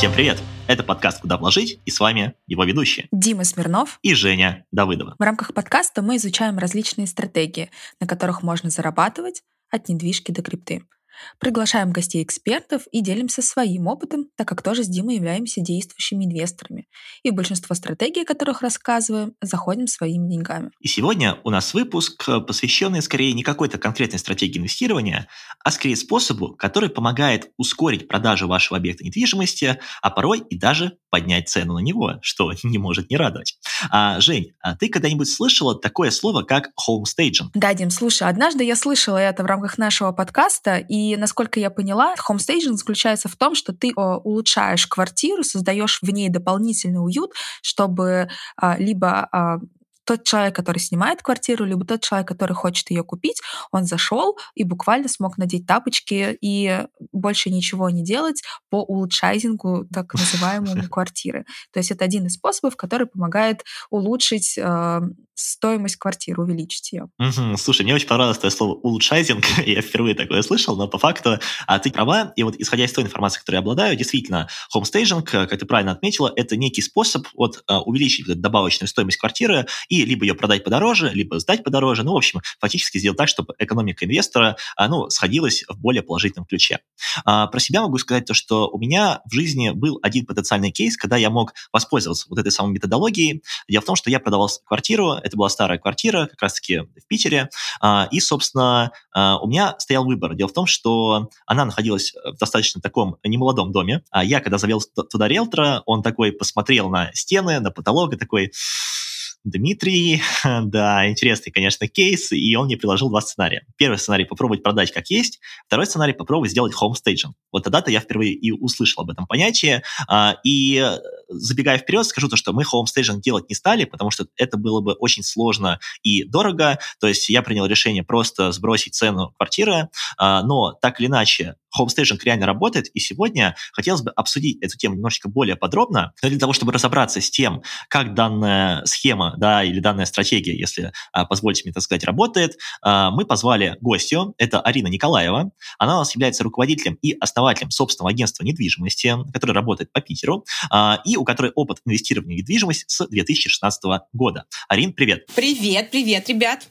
Всем привет! Это подкаст «Куда вложить» и с вами его ведущие Дима Смирнов и Женя Давыдова. В рамках подкаста мы изучаем различные стратегии, на которых можно зарабатывать от недвижки до крипты. Приглашаем гостей-экспертов и делимся своим опытом, так как тоже с Димой являемся действующими инвесторами. И большинство стратегий, о которых рассказываем, заходим своими деньгами. И сегодня у нас выпуск, посвященный скорее не какой-то конкретной стратегии инвестирования, а скорее способу, который помогает ускорить продажу вашего объекта недвижимости, а порой и даже поднять цену на него, что не может не радовать. А, Жень, а ты когда-нибудь слышала такое слово, как homestaging? Да, Дим, слушай, однажды я слышала это в рамках нашего подкаста, и насколько я поняла, homestaging заключается в том, что ты улучшаешь квартиру, создаешь в ней дополнительный уют, чтобы а, либо а, тот человек, который снимает квартиру, либо тот человек, который хочет ее купить, он зашел и буквально смог надеть тапочки и больше ничего не делать по улучшайзингу так называемому квартиры. То есть это один из способов, который помогает улучшить э, стоимость квартиры, увеличить ее. Угу. Слушай, мне очень понравилось твое слово улучшайзинг. я впервые такое слышал, но по факту а, ты права. И вот исходя из той информации, которой я обладаю, действительно, homestaging, как ты правильно отметила, это некий способ вот, а, увеличить добавочную стоимость квартиры и либо ее продать подороже, либо сдать подороже. Ну, в общем, фактически сделать так, чтобы экономика инвестора а, ну, сходилась в более положительном ключе. А, про себя могу сказать то, что у меня в жизни был один потенциальный кейс, когда я мог воспользоваться вот этой самой методологией. Дело в том, что я продавал квартиру, это была старая квартира, как раз-таки в Питере. А, и, собственно, у меня стоял выбор. Дело в том, что она находилась в достаточно таком немолодом доме. А я, когда завел туда риэлтора, он такой посмотрел на стены, на потолок и такой Дмитрий, да, интересный, конечно, кейс, и он мне предложил два сценария. Первый сценарий – попробовать продать как есть, второй сценарий – попробовать сделать homestaging. Вот тогда-то я впервые и услышал об этом понятии, а, и забегая вперед, скажу то, что мы homestaging делать не стали, потому что это было бы очень сложно и дорого, то есть я принял решение просто сбросить цену квартиры, а, но так или иначе Homestaging реально работает, и сегодня хотелось бы обсудить эту тему немножечко более подробно, но для того, чтобы разобраться с тем, как данная схема, да, или данная стратегия, если а, позволите мне так сказать, работает, а, мы позвали гостью, это Арина Николаева, она у нас является руководителем и основателем собственного агентства недвижимости, которое работает по Питеру, а, и у которой опыт инвестирования в недвижимость с 2016 года. Арин, привет! Привет, привет, ребят!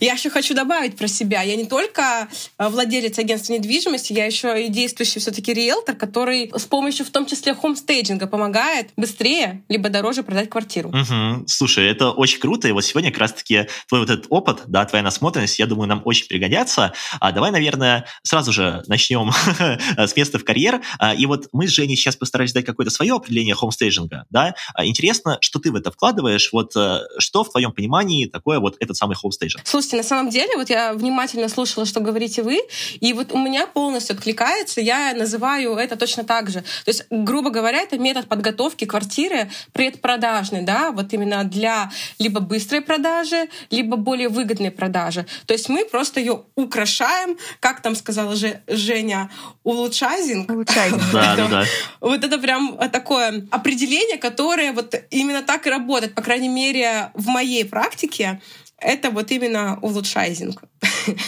Я еще хочу добавить про себя. Я не только э, владелец агентства недвижимости, я еще и действующий все-таки риэлтор, который с помощью в том числе хомстейджинга помогает быстрее либо дороже продать квартиру. Угу. Слушай, это очень круто. И вот сегодня как раз-таки твой вот этот опыт, да, твоя насмотренность, я думаю, нам очень пригодятся. А давай, наверное, сразу же начнем с места в карьер. А, и вот мы с Женей сейчас постарались дать какое-то свое определение хомстейджинга. Да? А, интересно, что ты в это вкладываешь. Вот э, что в твоем понимании такое вот этот самый хомстейджинг? Же. Слушайте, на самом деле, вот я внимательно слушала, что говорите вы, и вот у меня полностью откликается, я называю это точно так же. То есть, грубо говоря, это метод подготовки квартиры предпродажной, да, вот именно для либо быстрой продажи, либо более выгодной продажи. То есть мы просто ее украшаем, как там сказала же Женя, улучшайзинг. Улучшайзинг. Да, да, да. Вот это прям такое определение, которое вот именно так и работает, по крайней мере, в моей практике это вот именно улучшайзинг.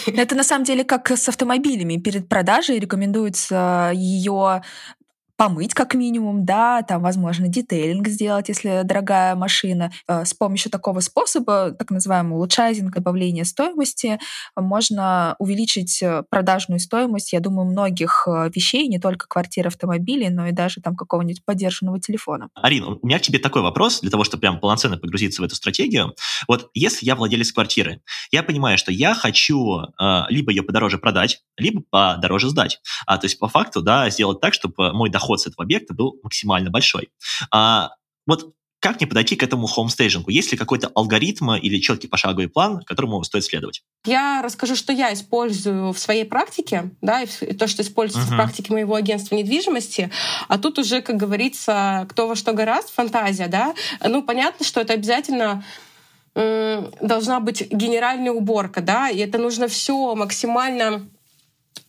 Это на самом деле как с автомобилями. Перед продажей рекомендуется ее помыть как минимум, да, там, возможно, детейлинг сделать, если дорогая машина. Э, с помощью такого способа, так называемого улучшайзинг, добавления стоимости, можно увеличить э, продажную стоимость, я думаю, многих э, вещей, не только квартир, автомобилей, но и даже там какого-нибудь поддержанного телефона. Арина, у меня к тебе такой вопрос, для того, чтобы прям полноценно погрузиться в эту стратегию. Вот если я владелец квартиры, я понимаю, что я хочу э, либо ее подороже продать, либо подороже сдать. А, то есть по факту, да, сделать так, чтобы мой доход доход с этого объекта был максимально большой. А, вот как мне подойти к этому хомстейджингу? Есть ли какой-то алгоритм или четкий пошаговый план, которому стоит следовать? Я расскажу, что я использую в своей практике, да, и то, что используется uh-huh. в практике моего агентства недвижимости. А тут уже, как говорится, кто во что гораст, фантазия, да. Ну, понятно, что это обязательно должна быть генеральная уборка, да, и это нужно все максимально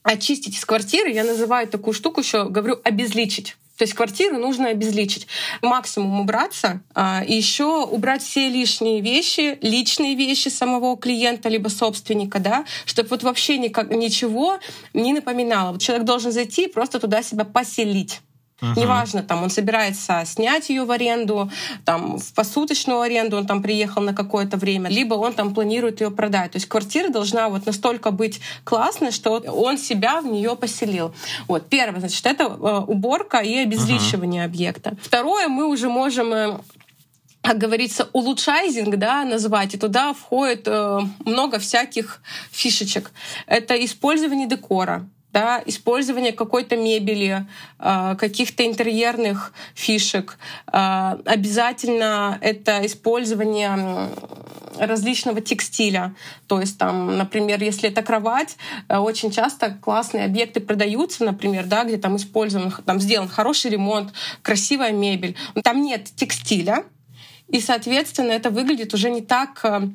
очистить из квартиры, я называю такую штуку еще, говорю, обезличить. То есть квартиру нужно обезличить, максимум убраться, а, и еще убрать все лишние вещи, личные вещи самого клиента либо собственника, да, чтобы вот вообще никак, ничего не напоминало. Вот человек должен зайти и просто туда себя поселить. Uh-huh. Неважно, там он собирается снять ее в аренду, там в посуточную аренду он там приехал на какое-то время, либо он там планирует ее продать. То есть квартира должна вот настолько быть классной, что он себя в нее поселил. Вот первое, значит, это э, уборка и обезличивание uh-huh. объекта. Второе, мы уже можем э, как говорится, улучшайзинг, да, назвать, и туда входит э, много всяких фишечек. Это использование декора, да, использование какой-то мебели, э, каких-то интерьерных фишек. Э, обязательно это использование различного текстиля. То есть там, например, если это кровать, э, очень часто классные объекты продаются, например, да, где там использован, там сделан хороший ремонт, красивая мебель. Там нет текстиля, и, соответственно, это выглядит уже не так э,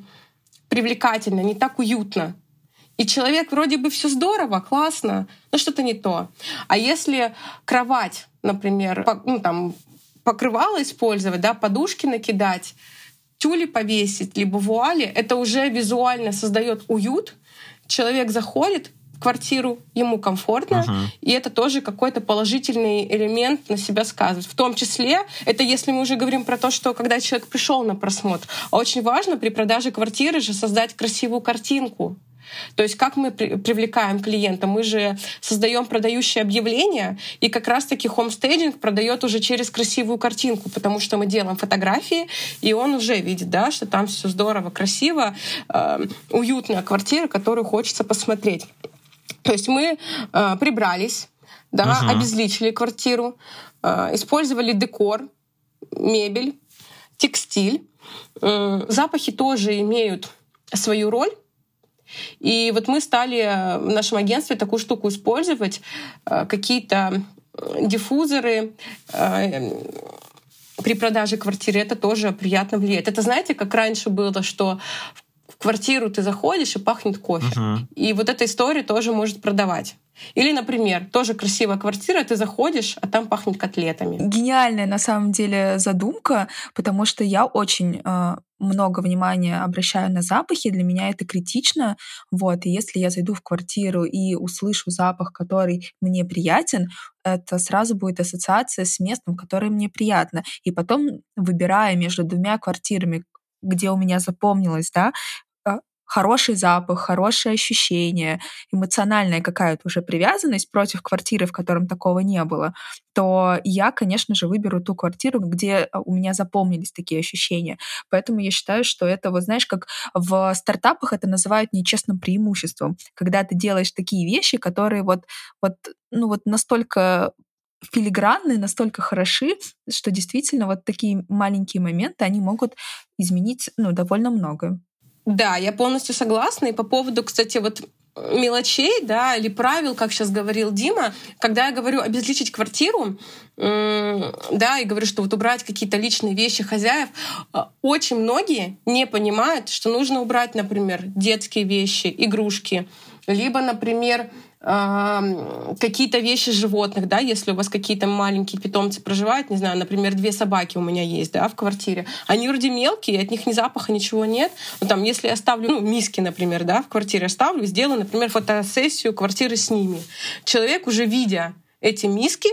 привлекательно, не так уютно. И человек вроде бы все здорово, классно, но что-то не то. А если кровать, например, по, ну, там, покрывало использовать, да, подушки накидать, тюли повесить, либо вуали, это уже визуально создает уют. Человек заходит, квартиру, ему комфортно, uh-huh. и это тоже какой-то положительный элемент на себя сказывает. В том числе, это если мы уже говорим про то, что когда человек пришел на просмотр, а очень важно при продаже квартиры же создать красивую картинку. То есть как мы при, привлекаем клиента? Мы же создаем продающее объявление, и как раз-таки хомстейдинг продает уже через красивую картинку, потому что мы делаем фотографии, и он уже видит, да, что там все здорово, красиво, э, уютная квартира, которую хочется посмотреть. То есть мы э, прибрались, да, угу. обезличили квартиру, э, использовали декор, мебель, текстиль. Э, запахи тоже имеют свою роль. И вот мы стали в нашем агентстве такую штуку использовать, э, какие-то диффузоры, э, при продаже квартиры это тоже приятно влияет. Это знаете, как раньше было, что в квартиру ты заходишь и пахнет кофе. Uh-huh. И вот эта история тоже может продавать. Или, например, тоже красивая квартира, ты заходишь, а там пахнет котлетами. Гениальная на самом деле задумка, потому что я очень э, много внимания обращаю на запахи, для меня это критично. Вот, и если я зайду в квартиру и услышу запах, который мне приятен, это сразу будет ассоциация с местом, которое мне приятно. И потом, выбирая между двумя квартирами, где у меня запомнилось, да, хороший запах, хорошее ощущение, эмоциональная какая-то уже привязанность против квартиры, в котором такого не было, то я, конечно же, выберу ту квартиру, где а, у меня запомнились такие ощущения. Поэтому я считаю, что это, вот знаешь, как в стартапах это называют нечестным преимуществом, когда ты делаешь такие вещи, которые вот, вот, ну вот настолько филигранные, настолько хороши, что действительно вот такие маленькие моменты, они могут изменить ну, довольно многое. Да, я полностью согласна. И по поводу, кстати, вот мелочей, да, или правил, как сейчас говорил Дима, когда я говорю обезличить квартиру, да, и говорю, что вот убрать какие-то личные вещи хозяев, а, очень многие не понимают, что нужно убрать, например, детские вещи, игрушки, либо, например, какие-то вещи животных, да, если у вас какие-то маленькие питомцы проживают, не знаю, например, две собаки у меня есть, да, в квартире, они вроде мелкие, от них ни запаха, ничего нет, но там, если я ставлю, ну, миски, например, да, в квартире оставлю, сделаю, например, фотосессию квартиры с ними. Человек уже видя эти миски,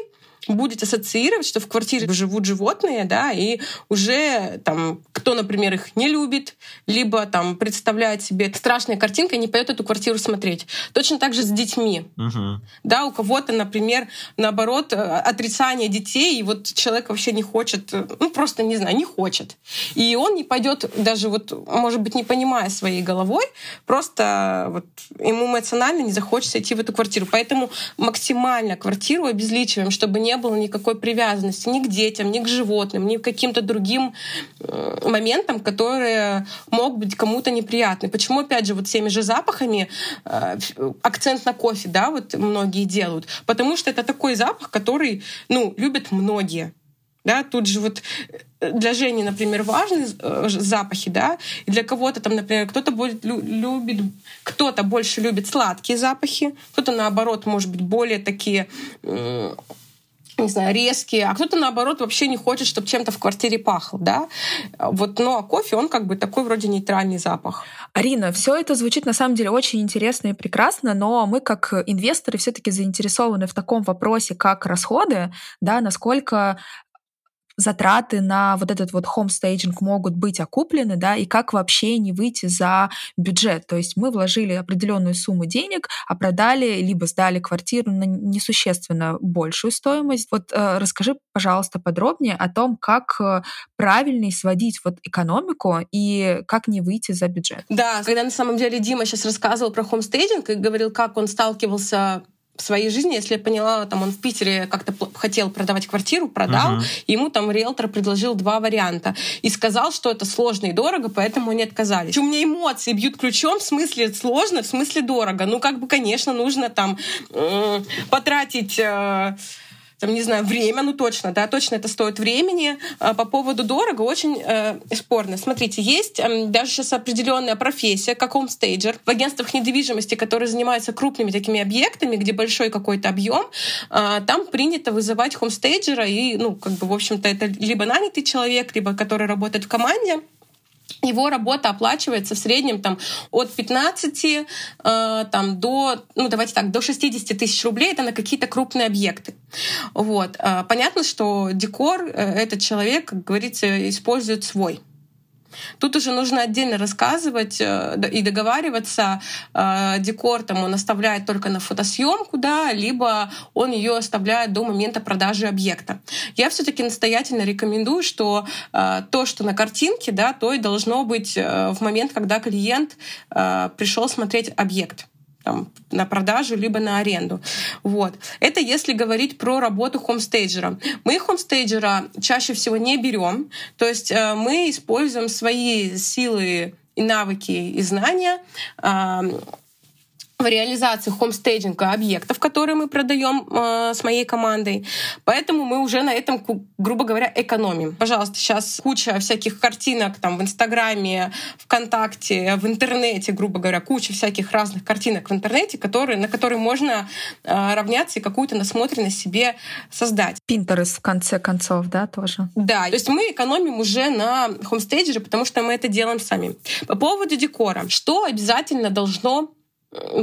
будет ассоциировать, что в квартире живут животные, да, и уже там кто, например, их не любит, либо там представляет себе страшная картинка и не пойдет эту квартиру смотреть. Точно так же с детьми. Uh-huh. Да, у кого-то, например, наоборот, э, отрицание детей, и вот человек вообще не хочет, э, ну просто не знаю, не хочет. И он не пойдет даже вот, может быть, не понимая своей головой, просто вот ему эмоционально не захочется идти в эту квартиру. Поэтому максимально квартиру обезличиваем, чтобы не было никакой привязанности ни к детям, ни к животным, ни к каким-то другим э, моментам, которые могут быть кому-то неприятны. Почему, опять же, вот теми же запахами э, акцент на кофе, да, вот многие делают? Потому что это такой запах, который, ну, любят многие. Да, тут же вот э, для Жени, например, важны запахи, да, и для кого-то там, например, кто-то будет любит, кто-то больше любит сладкие запахи, кто-то наоборот, может быть, более такие не знаю, резкие, а кто-то, наоборот, вообще не хочет, чтобы чем-то в квартире пахло, да. Вот, ну, а кофе, он как бы такой вроде нейтральный запах. Арина, все это звучит на самом деле очень интересно и прекрасно, но мы как инвесторы все-таки заинтересованы в таком вопросе, как расходы, да, насколько затраты на вот этот вот хоумстейджинг могут быть окуплены, да, и как вообще не выйти за бюджет. То есть мы вложили определенную сумму денег, а продали либо сдали квартиру на несущественно большую стоимость. Вот э, расскажи, пожалуйста, подробнее о том, как э, правильно сводить вот экономику и как не выйти за бюджет. Да, когда на самом деле Дима сейчас рассказывал про хоумстейджинг и говорил, как он сталкивался в своей жизни, если я поняла, там он в Питере как-то хотел продавать квартиру, продал, uh-huh. ему там риэлтор предложил два варианта и сказал, что это сложно и дорого, поэтому они отказались. У меня эмоции бьют ключом, в смысле сложно, в смысле дорого. Ну, как бы, конечно, нужно там э, потратить... Э, там, не знаю, время, ну точно, да, точно это стоит времени. А по поводу дорого очень э, спорно. Смотрите, есть э, даже сейчас определенная профессия, как homestager. В агентствах недвижимости, которые занимаются крупными такими объектами, где большой какой-то объем, э, там принято вызывать хомстейджера, и, ну, как бы, в общем-то, это либо нанятый человек, либо который работает в команде, его работа оплачивается в среднем там, от 15 э, там, до, ну, давайте так, до 60 тысяч рублей. Это на какие-то крупные объекты. Вот. Э, понятно, что декор э, этот человек, как говорится, использует свой. Тут уже нужно отдельно рассказывать э, и договариваться. Э, декор там он оставляет только на фотосъемку, да, либо он ее оставляет до момента продажи объекта. Я все-таки настоятельно рекомендую, что э, то, что на картинке, да, то и должно быть в момент, когда клиент пришел смотреть объект там, на продажу, либо на аренду. Вот. Это если говорить про работу хомстейджера. Мы хомстейджера чаще всего не берем, то есть э, мы используем свои силы и навыки и знания в реализации хомстейджинга объектов, которые мы продаем э, с моей командой. Поэтому мы уже на этом, грубо говоря, экономим. Пожалуйста, сейчас куча всяких картинок там в Инстаграме, ВКонтакте, в интернете, грубо говоря, куча всяких разных картинок в интернете, которые, на которые можно э, равняться и какую-то насмотренность себе создать. Пинтерес в конце концов, да, тоже? Да, то есть мы экономим уже на хомстейджере, потому что мы это делаем сами. По поводу декора. Что обязательно должно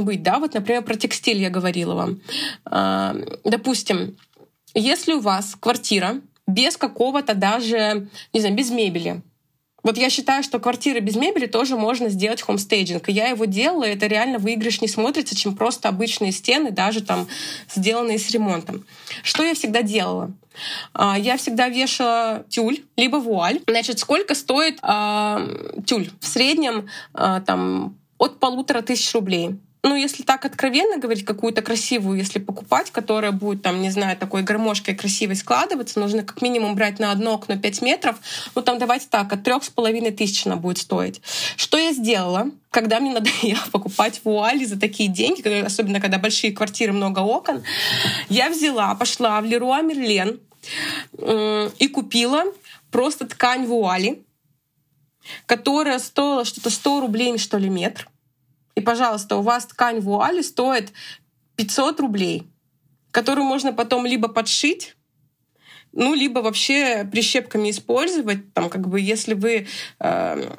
быть, да, вот, например, про текстиль я говорила вам. А, допустим, если у вас квартира без какого-то даже, не знаю, без мебели, вот я считаю, что квартиры без мебели тоже можно сделать хомстейджинг. Я его делала, и это реально выигрыш не смотрится, чем просто обычные стены, даже там сделанные с ремонтом. Что я всегда делала? А, я всегда вешала тюль, либо вуаль. Значит, сколько стоит э, тюль? В среднем э, там от полутора тысяч рублей. Ну, если так откровенно говорить, какую-то красивую, если покупать, которая будет, там, не знаю, такой гармошкой красивой складываться, нужно как минимум брать на одно окно 5 метров. Ну, там, давайте так, от трех с половиной тысяч она будет стоить. Что я сделала? Когда мне надоело покупать вуали за такие деньги, особенно когда большие квартиры, много окон, я взяла, пошла в Леруа Мерлен и купила просто ткань вуали, которая стоила что-то 100 рублей, что ли, метр. И, пожалуйста, у вас ткань вуали стоит 500 рублей, которую можно потом либо подшить, ну, либо вообще прищепками использовать, там, как бы, если вы э,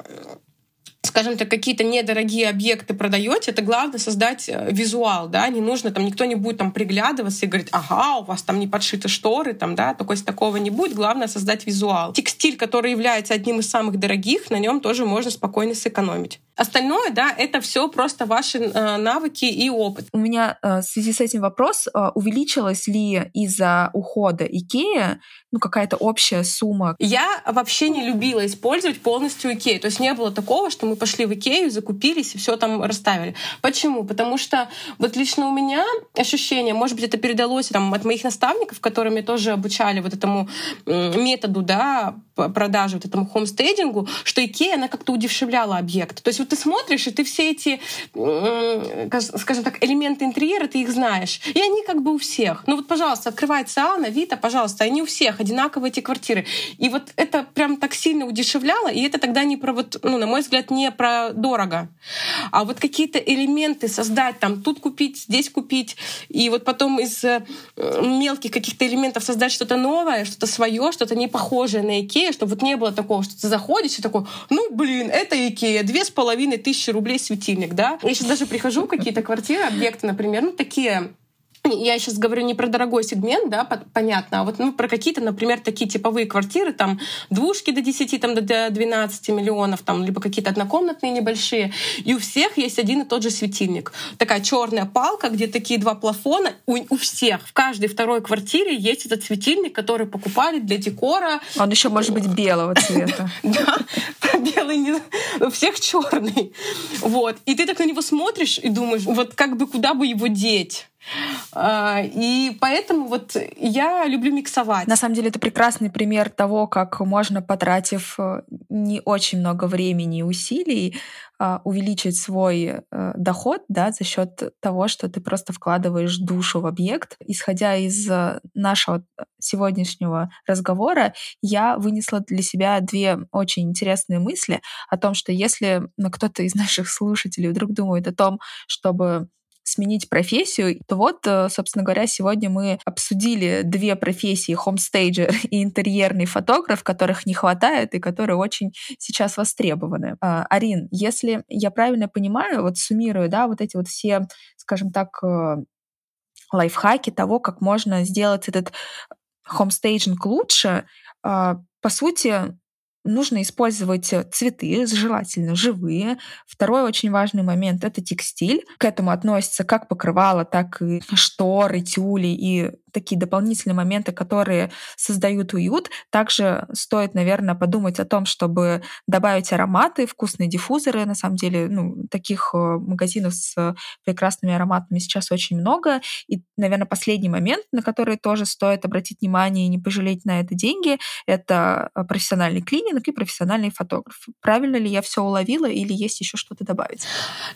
скажем так, какие-то недорогие объекты продаете, это главное создать э, визуал, да, не нужно, там никто не будет там приглядываться и говорить, ага, у вас там не подшиты шторы, там, да, такой, такого не будет, главное создать визуал. Текстиль, который является одним из самых дорогих, на нем тоже можно спокойно сэкономить. Остальное, да, это все просто ваши э, навыки и опыт. У меня э, в связи с этим вопрос, э, увеличилась ли из-за ухода Икея ну, какая-то общая сумма? Я вообще не любила использовать полностью Икею. То есть не было такого, что мы пошли в Икею, закупились и все там расставили. Почему? Потому что вот лично у меня ощущение, может быть, это передалось там, от моих наставников, которыми тоже обучали вот этому методу да, продажи, вот этому хоумстейджингу, что Икея, она как-то удешевляла объект. То есть вот ты смотришь, и ты все эти, скажем так, элементы интерьера, ты их знаешь. И они как бы у всех. Ну вот, пожалуйста, открывается Анна, Вита, пожалуйста, они у всех одинаковые эти квартиры. И вот это прям так сильно удешевляло, и это тогда не про вот, ну, на мой взгляд, не про дорого. А вот какие-то элементы создать, там, тут купить, здесь купить, и вот потом из э, мелких каких-то элементов создать что-то новое, что-то свое, что-то не похожее на Икею, чтобы вот не было такого, что ты заходишь и такой, ну, блин, это Икея, две с половиной тысячи рублей светильник, да? Я сейчас даже прихожу в какие-то квартиры, объекты, например, ну, такие я сейчас говорю не про дорогой сегмент, да, понятно, а вот ну, про какие-то, например, такие типовые квартиры, там двушки до 10, там, до 12 миллионов, там, либо какие-то однокомнатные небольшие, и у всех есть один и тот же светильник. Такая черная палка, где такие два плафона, у, у всех, в каждой второй квартире есть этот светильник, который покупали для декора. Он еще может быть белого цвета. Да, белый не... У всех черный. Вот. И ты так на него смотришь и думаешь, вот как бы куда бы его деть? А, и поэтому вот я люблю миксовать. На самом деле это прекрасный пример того, как можно, потратив э, не очень много времени и усилий, а, увеличить свой э, доход да, за счет того, что ты просто вкладываешь душу в объект. Исходя из э, нашего сегодняшнего разговора, я вынесла для себя две очень интересные мысли о том, что если ну, кто-то из наших слушателей вдруг думает о том, чтобы сменить профессию, то вот, э, собственно говоря, сегодня мы обсудили две профессии — хомстейджер и интерьерный фотограф, которых не хватает и которые очень сейчас востребованы. А, Арин, если я правильно понимаю, вот суммирую, да, вот эти вот все, скажем так, э, лайфхаки того, как можно сделать этот хомстейджинг лучше, а, по сути, нужно использовать э, цветы, желательно живые. Второй очень важный момент — это текстиль. К этому относится как покрывало, так и шторы, тюли и такие дополнительные моменты, которые создают уют. Также стоит, наверное, подумать о том, чтобы добавить ароматы, вкусные диффузоры. На самом деле, ну, таких э, магазинов с прекрасными ароматами сейчас очень много. И, наверное, последний момент, на который тоже стоит обратить внимание и не пожалеть на это деньги, это э, профессиональный клининг и профессиональный фотограф. Правильно ли я все уловила или есть еще что-то добавить?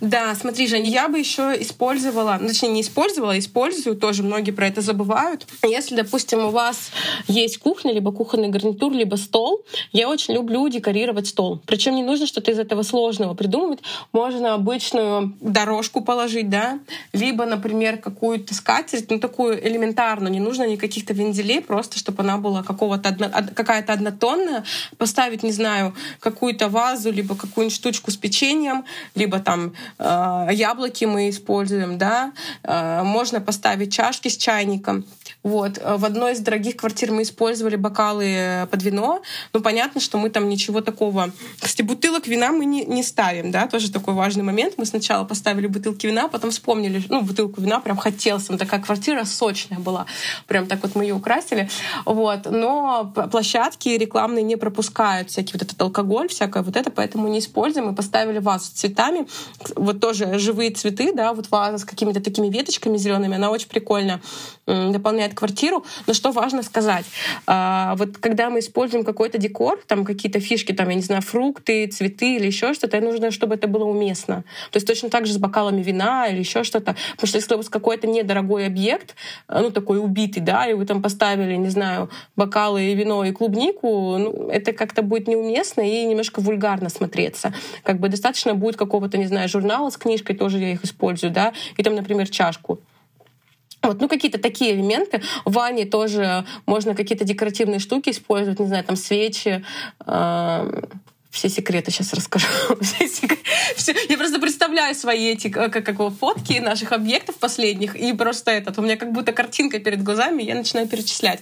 Да, смотри, Жень, я бы еще использовала, ну, точнее, не использовала, а использую, тоже многие про это забывают, бывают. Если, допустим, у вас есть кухня, либо кухонный гарнитур, либо стол, я очень люблю декорировать стол. Причем не нужно что-то из этого сложного придумывать. Можно обычную дорожку положить, да, либо, например, какую-то скатерть, ну такую элементарную, не нужно никаких-то вензелей, просто чтобы она была какого-то одно, какая-то однотонная, поставить, не знаю, какую-то вазу, либо какую-нибудь штучку с печеньем, либо там э, яблоки мы используем, да, э, можно поставить чашки с чайником. Вот. В одной из дорогих квартир мы использовали бокалы под вино. Ну, понятно, что мы там ничего такого... Кстати, бутылок вина мы не, не ставим, да, тоже такой важный момент. Мы сначала поставили бутылки вина, потом вспомнили, ну, бутылку вина прям хотелось. Там такая квартира сочная была. Прям так вот мы ее украсили. Вот. Но площадки рекламные не пропускают всякий вот этот алкоголь, всякое вот это, поэтому не используем. Мы поставили вазу с цветами. Вот тоже живые цветы, да, вот ваза с какими-то такими веточками зелеными. Она очень прикольно дополняет квартиру. Но что важно сказать, а, вот когда мы используем какой-то декор, там какие-то фишки, там, я не знаю, фрукты, цветы или еще что-то, нужно, чтобы это было уместно. То есть точно так же с бокалами вина или еще что-то. Потому что если у вас какой-то недорогой объект, а, ну, такой убитый, да, и вы там поставили, не знаю, бокалы и вино и клубнику, ну, это как-то будет неуместно и немножко вульгарно смотреться. Как бы достаточно будет какого-то, не знаю, журнала с книжкой, тоже я их использую, да, и там, например, чашку. Вот, ну, какие-то такие элементы. В ванне тоже можно какие-то декоративные штуки использовать, не знаю, там свечи, э, все секреты сейчас расскажу. все, я просто представляю свои эти как, как его, фотки наших объектов последних, и просто этот, у меня как будто картинка перед глазами, я начинаю перечислять.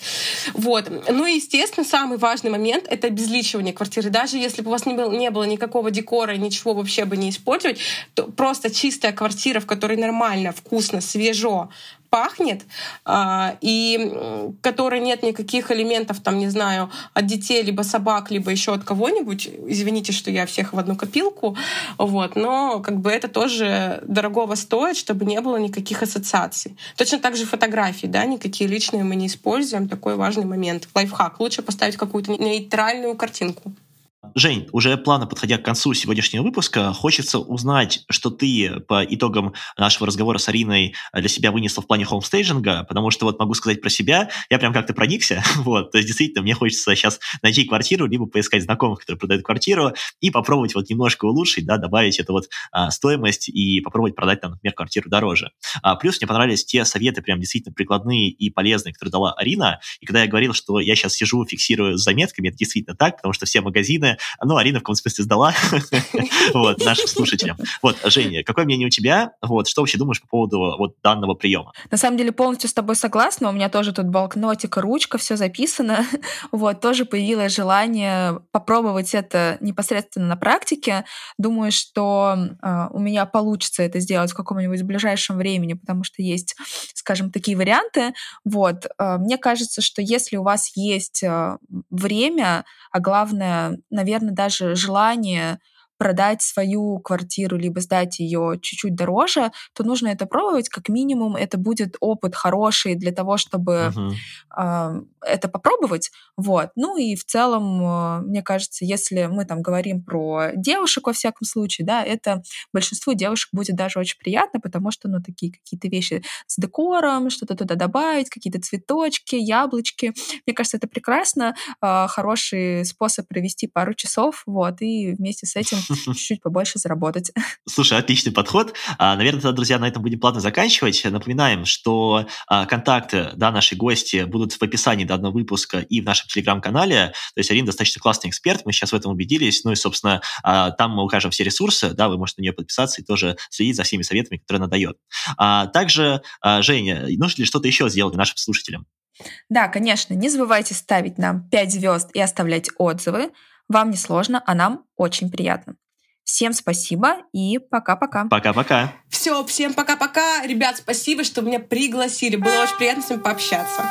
Вот. Ну и, естественно, самый важный момент — это обезличивание квартиры. Даже если бы у вас не было, не было никакого декора, ничего вообще бы не использовать, то просто чистая квартира, в которой нормально, вкусно, свежо, пахнет, а, и которой нет никаких элементов, там, не знаю, от детей, либо собак, либо еще от кого-нибудь. Извините, что я всех в одну копилку. Вот. Но как бы это тоже дорогого стоит, чтобы не было никаких ассоциаций. Точно так же фотографии, да, никакие личные мы не используем. Такой важный момент. Лайфхак. Лучше поставить какую-то нейтральную картинку. Жень, уже плавно подходя к концу сегодняшнего выпуска, хочется узнать, что ты по итогам нашего разговора с Ариной для себя вынесла в плане хоумстейджинга, потому что вот могу сказать про себя, я прям как-то проникся, вот, то есть действительно мне хочется сейчас найти квартиру, либо поискать знакомых, которые продают квартиру, и попробовать вот немножко улучшить, да, добавить эту вот а, стоимость и попробовать продать там, например, квартиру дороже. А, плюс мне понравились те советы прям действительно прикладные и полезные, которые дала Арина, и когда я говорил, что я сейчас сижу, фиксирую заметками, это действительно так, потому что все магазины ну, Арина в каком смысле сдала вот, нашим слушателям. Вот, Женя, какое мнение у тебя? Вот, что вообще думаешь по поводу вот данного приема? На самом деле полностью с тобой согласна. У меня тоже тут блокнотик, ручка, все записано. Вот, тоже появилось желание попробовать это непосредственно на практике. Думаю, что э, у меня получится это сделать в каком-нибудь ближайшем времени, потому что есть, скажем, такие варианты. Вот, э, мне кажется, что если у вас есть э, время, а главное, наверное, даже желание продать свою квартиру, либо сдать ее чуть-чуть дороже, то нужно это пробовать. Как минимум, это будет опыт хороший для того, чтобы uh-huh. э, это попробовать. Вот. Ну и в целом, э, мне кажется, если мы там говорим про девушек во всяком случае, да, это большинству девушек будет даже очень приятно, потому что, ну, такие какие-то вещи с декором, что-то туда добавить, какие-то цветочки, яблочки. Мне кажется, это прекрасно, э, хороший способ провести пару часов, вот, и вместе с этим чуть-чуть побольше заработать. Слушай, отличный подход. А, наверное, тогда, друзья, на этом будем плавно заканчивать. Напоминаем, что а, контакты да, нашей гости будут в описании данного выпуска и в нашем телеграм-канале. То есть Арина достаточно классный эксперт, мы сейчас в этом убедились. Ну и, собственно, а, там мы укажем все ресурсы, да, вы можете на нее подписаться и тоже следить за всеми советами, которые она дает. Также, Женя, нужно ли что-то еще сделать нашим слушателям? Да, конечно, не забывайте ставить нам 5 звезд и оставлять отзывы. Вам не сложно, а нам очень приятно. Всем спасибо и пока-пока. Пока-пока. Все, всем пока-пока. Ребят, спасибо, что меня пригласили. Было очень приятно с вами пообщаться.